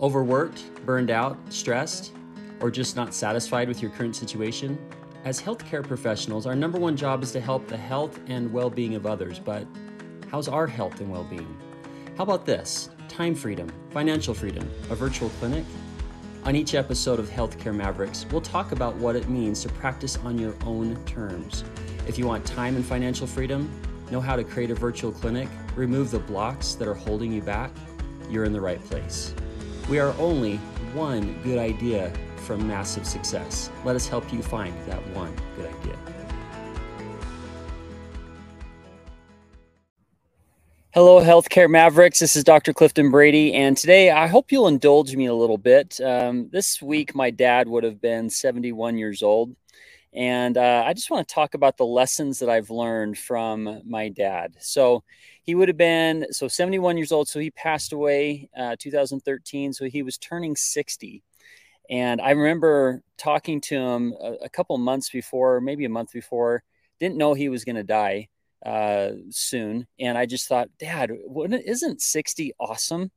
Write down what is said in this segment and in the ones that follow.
Overworked, burned out, stressed, or just not satisfied with your current situation? As healthcare professionals, our number one job is to help the health and well being of others, but how's our health and well being? How about this? Time freedom, financial freedom, a virtual clinic? On each episode of Healthcare Mavericks, we'll talk about what it means to practice on your own terms. If you want time and financial freedom, know how to create a virtual clinic, remove the blocks that are holding you back, you're in the right place. We are only one good idea from massive success. Let us help you find that one good idea. Hello, Healthcare Mavericks. This is Dr. Clifton Brady, and today I hope you'll indulge me a little bit. Um, this week, my dad would have been 71 years old, and uh, I just want to talk about the lessons that I've learned from my dad. So, he would have been so 71 years old so he passed away uh, 2013 so he was turning 60 and i remember talking to him a, a couple months before maybe a month before didn't know he was going to die uh, soon and i just thought dad isn't 60 awesome?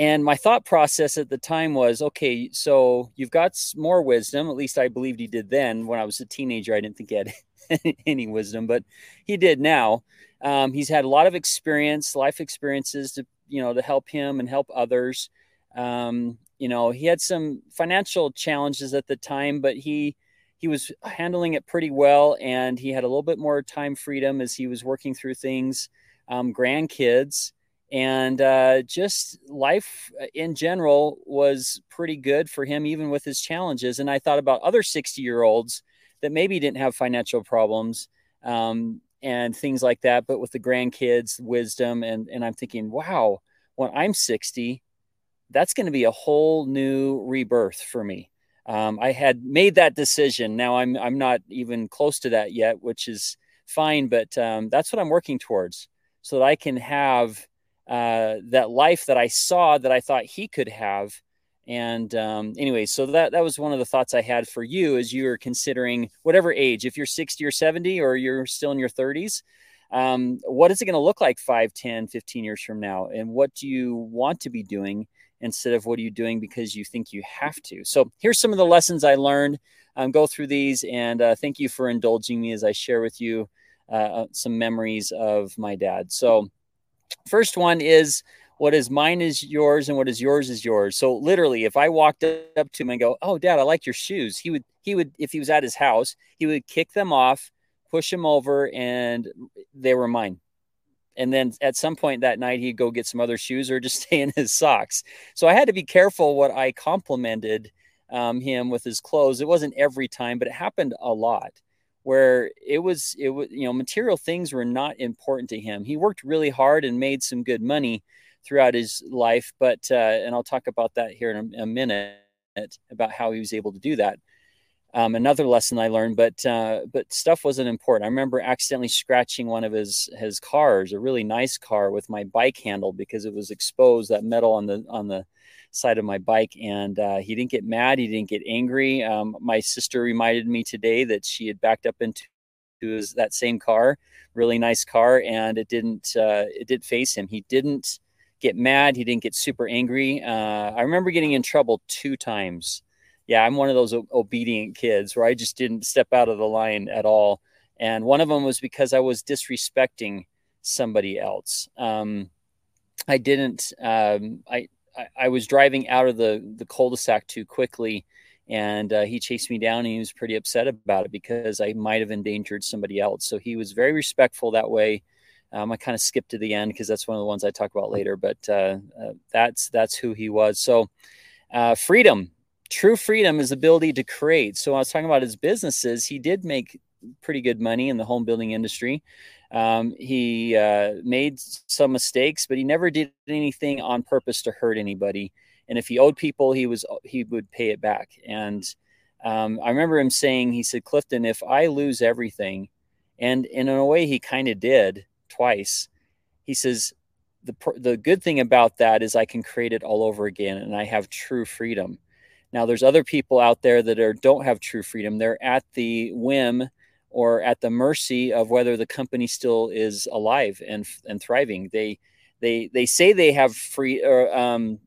And my thought process at the time was okay so you've got more wisdom at least i believed he did then when i was a teenager i didn't think he had any wisdom but he did now um, he's had a lot of experience, life experiences to you know to help him and help others. Um, you know, he had some financial challenges at the time, but he he was handling it pretty well, and he had a little bit more time freedom as he was working through things, um, grandkids, and uh, just life in general was pretty good for him, even with his challenges. And I thought about other sixty year olds that maybe didn't have financial problems. Um, and things like that, but with the grandkids, wisdom, and and I'm thinking, wow, when I'm 60, that's going to be a whole new rebirth for me. Um, I had made that decision. Now I'm I'm not even close to that yet, which is fine, but um, that's what I'm working towards, so that I can have uh, that life that I saw that I thought he could have and um, anyway, so that that was one of the thoughts I had for you as you were considering whatever age, if you're 60 or 70 or you're still in your 30s, um, what is it going to look like 5, 10, 15 years from now? And what do you want to be doing instead of what are you doing because you think you have to? So here's some of the lessons I learned. Um, go through these and uh, thank you for indulging me as I share with you uh, uh some memories of my dad. So, first one is what is mine is yours and what is yours is yours. So literally, if I walked up to him and go, "Oh, Dad, I like your shoes," he would he would if he was at his house, he would kick them off, push them over, and they were mine. And then at some point that night, he'd go get some other shoes or just stay in his socks. So I had to be careful what I complimented um, him with his clothes. It wasn't every time, but it happened a lot where it was it was you know material things were not important to him. He worked really hard and made some good money throughout his life. But uh, and I'll talk about that here in a, a, minute about how he was able to do that. Um, another lesson I learned, but uh, but stuff wasn't important. I remember accidentally scratching one of his his cars, a really nice car, with my bike handle because it was exposed that metal on the on the side of my bike, and uh, he didn't get mad. He didn't get angry. Um, my sister reminded me today that she had backed up into his, that same car, really nice car, and it didn't uh, it did face him. He didn't get mad. He didn't get super angry. Uh, I remember getting in trouble two times. Yeah, I'm one of those obedient kids where I just didn't step out of the line at all. And one of them was because I was disrespecting somebody else. Um, I didn't. Um, I, I, I was driving out of the the cul-de-sac too quickly, and uh, he chased me down. and He was pretty upset about it because I might have endangered somebody else. So he was very respectful that way. Um, I kind of skipped to the end because that's one of the ones I talk about later, but uh, uh, that's that's who he was. So, uh, freedom, true freedom is ability to create. So I was talking about his businesses. He did make pretty good money in the home building industry. Um, he uh, made some mistakes, but he never did anything on purpose to hurt anybody. And if he owed people, he was he would pay it back. And um, I remember him saying, he said, Clifton, if I lose everything, and, and in a way he kind of did twice. He says, the, the good thing about that is I can create it all over again and I have true freedom. Now, there's other people out there that are, don't have true freedom. They're at the whim or at the mercy of whether the company still is alive and, and thriving. They, they, they say they have free or um,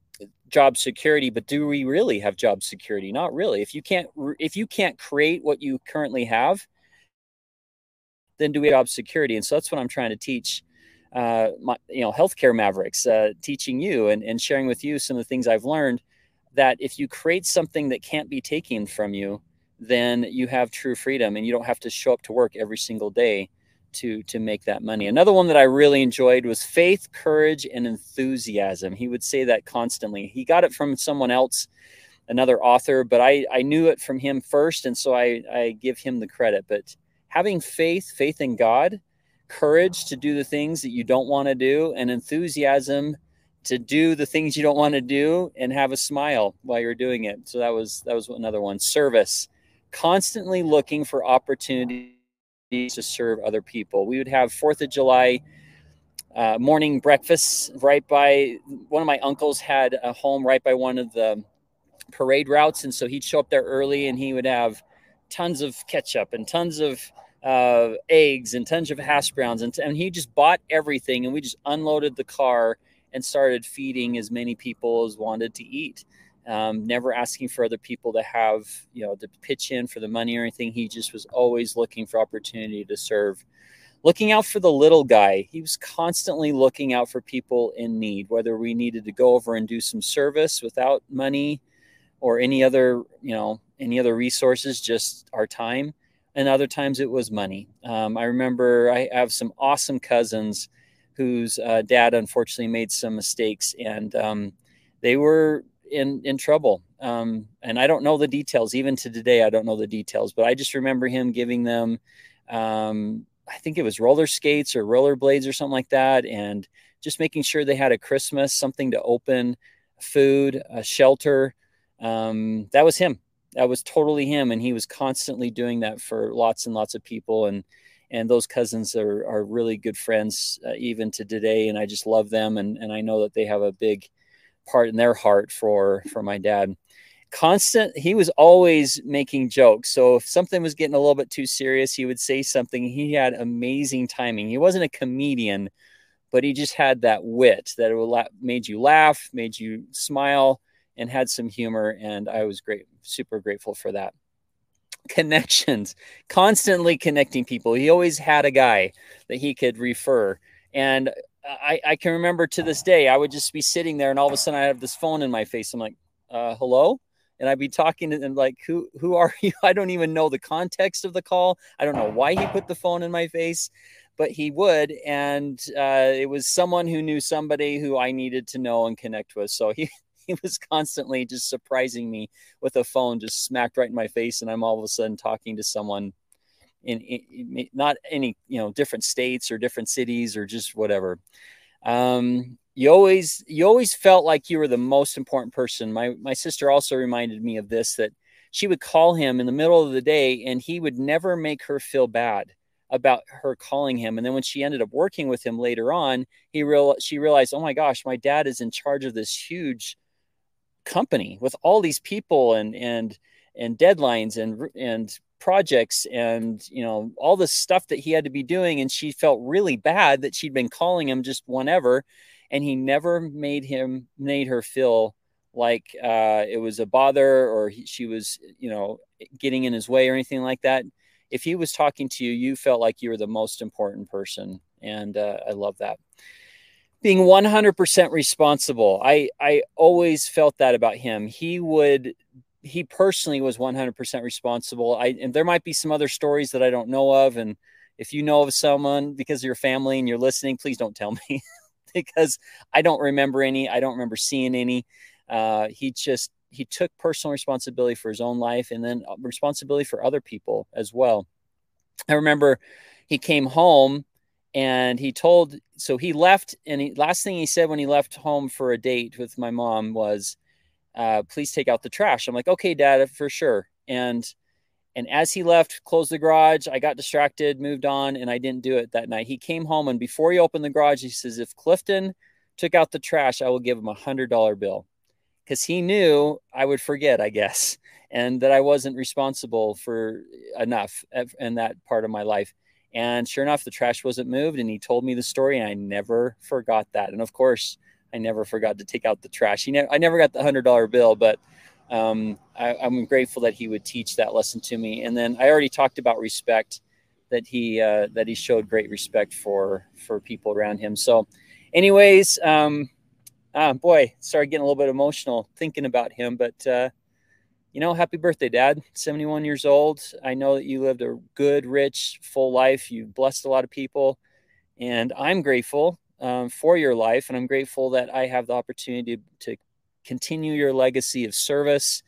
job security, but do we really have job security? Not really. If you can't if you can't create what you currently have, then do we have security? And so that's what I'm trying to teach uh, my, you know, healthcare mavericks, uh, teaching you and, and sharing with you some of the things I've learned that if you create something that can't be taken from you, then you have true freedom and you don't have to show up to work every single day to to make that money. Another one that I really enjoyed was faith, courage, and enthusiasm. He would say that constantly. He got it from someone else, another author, but I I knew it from him first, and so I I give him the credit. But having faith, faith in God, courage to do the things that you don't want to do, and enthusiasm to do the things you don't want to do and have a smile while you're doing it. So that was that was another one. Service, constantly looking for opportunities to serve other people. We would have Fourth of July uh, morning breakfasts right by one of my uncles had a home right by one of the parade routes, and so he'd show up there early and he would have tons of ketchup and tons of uh, eggs and tons of hash browns, and, and he just bought everything, and we just unloaded the car and started feeding as many people as wanted to eat. Um, never asking for other people to have, you know, to pitch in for the money or anything. He just was always looking for opportunity to serve. Looking out for the little guy. He was constantly looking out for people in need, whether we needed to go over and do some service without money or any other, you know, any other resources, just our time. And other times it was money. Um, I remember I have some awesome cousins whose uh, dad unfortunately made some mistakes and um, they were in in trouble. Um, and i don't know the details. Even to today i don't know the details but i just remember him giving them um, i think it was roller skates or roller blades or something like that and just making sure they had a christmas something to open food a shelter. Um, that was him that was totally him and he was constantly doing that for lots and lots of people and and those cousins are, are really good friends uh, even to today and i just love them and, and i know that they have a big part in their heart for for my dad. Constant he was always making jokes so if something was getting a little bit too serious he would say something. He had amazing timing. He wasn't a comedian but he just had that wit that made you laugh made you smile and had some humor and i was great super grateful for that connections, constantly connecting people. He always had a guy that he could refer. And I, I, can remember to this day, I would just be sitting there and all of a sudden I have this phone in my face. I'm like, uh, hello? And I'd be talking to them like, who, who are you? I don't even know the context of the call. I don't know why he put the phone in my face, but he would. And uh, it was someone who knew somebody who I needed to know and connect with. So he, was constantly just surprising me with a phone just smacked right in my face, and I'm all of a sudden talking to someone in, in not any you know different states or different cities or just whatever. Um, you always you always felt like you were the most important person. My my sister also reminded me of this that she would call him in the middle of the day and he would never make her feel bad about her calling him. And then when she ended up working with him later on, he real she realized, oh my gosh, my dad is in charge of this huge company with all these people and and and deadlines and and projects and you know all the stuff that he had to be doing. And she felt really bad that she'd been calling him just whenever. And he never made him made her feel like uh, it was a bother or he, she was you know getting in his way or anything like that. If he was talking to you you felt like you were the most important person. And uh, i love that being 100% responsible. I I always felt that about him. He would he personally was 100% responsible. I and there might be some other stories that I don't know of and if you know of someone because of your family and you're listening, please don't tell me because I don't remember any. I don't remember seeing any. Uh, he just he took personal responsibility for his own life and then responsibility for other people as well. I remember he came home and he told so he left and he last thing he said when he left home for a date with my mom was uh, please take out the trash. I'm like okay dad for sure. And and as he left closed the garage i got distracted moved on and i didn't do it that night. He came home and before he opened the garage he says if clifton took out the trash i will give him a hundred dollar bill. Because he knew i would forget i guess and that i wasn't responsible for enough in that part of my life and sure enough, the trash wasn't moved. And he told me the story, and I never forgot that. And of course, I never forgot to take out the trash. He ne- I never got the hundred dollar bill, but um, I, am grateful that he would teach that lesson to me. And then I already talked about respect, that he uh, that he showed great respect for for people around him. So, anyways, um, ah, boy, started getting a little bit emotional thinking about him. But uh, you know, happy birthday, Dad! 71 years old. I know that you lived a good, rich, full life. You blessed a lot of people, and I'm grateful um, for your life, and I'm grateful that I have the opportunity to, continue your legacy of service,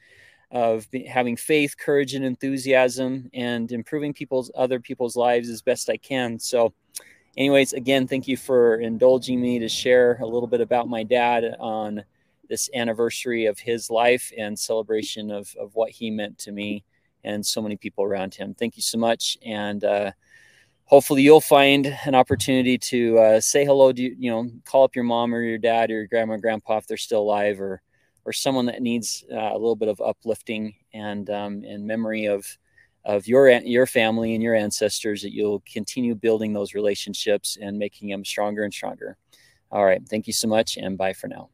of having faith, courage, and enthusiasm, and improving people's other people's lives as best I can. So, anyways, again, thank you for indulging me to share a little bit about my dad on this anniversary of his life and celebration of, of what he meant to me and so many people around him. Thank you so much. And uh, hopefully you'll find an opportunity to uh, say hello to you know call up your mom or your dad or your grandma grandpa if they're still alive or or someone that needs uh, a little bit of uplifting and um, in memory of of your your family and your ancestors that you'll continue building those relationships and making them stronger and stronger all right thank you so much and bye for now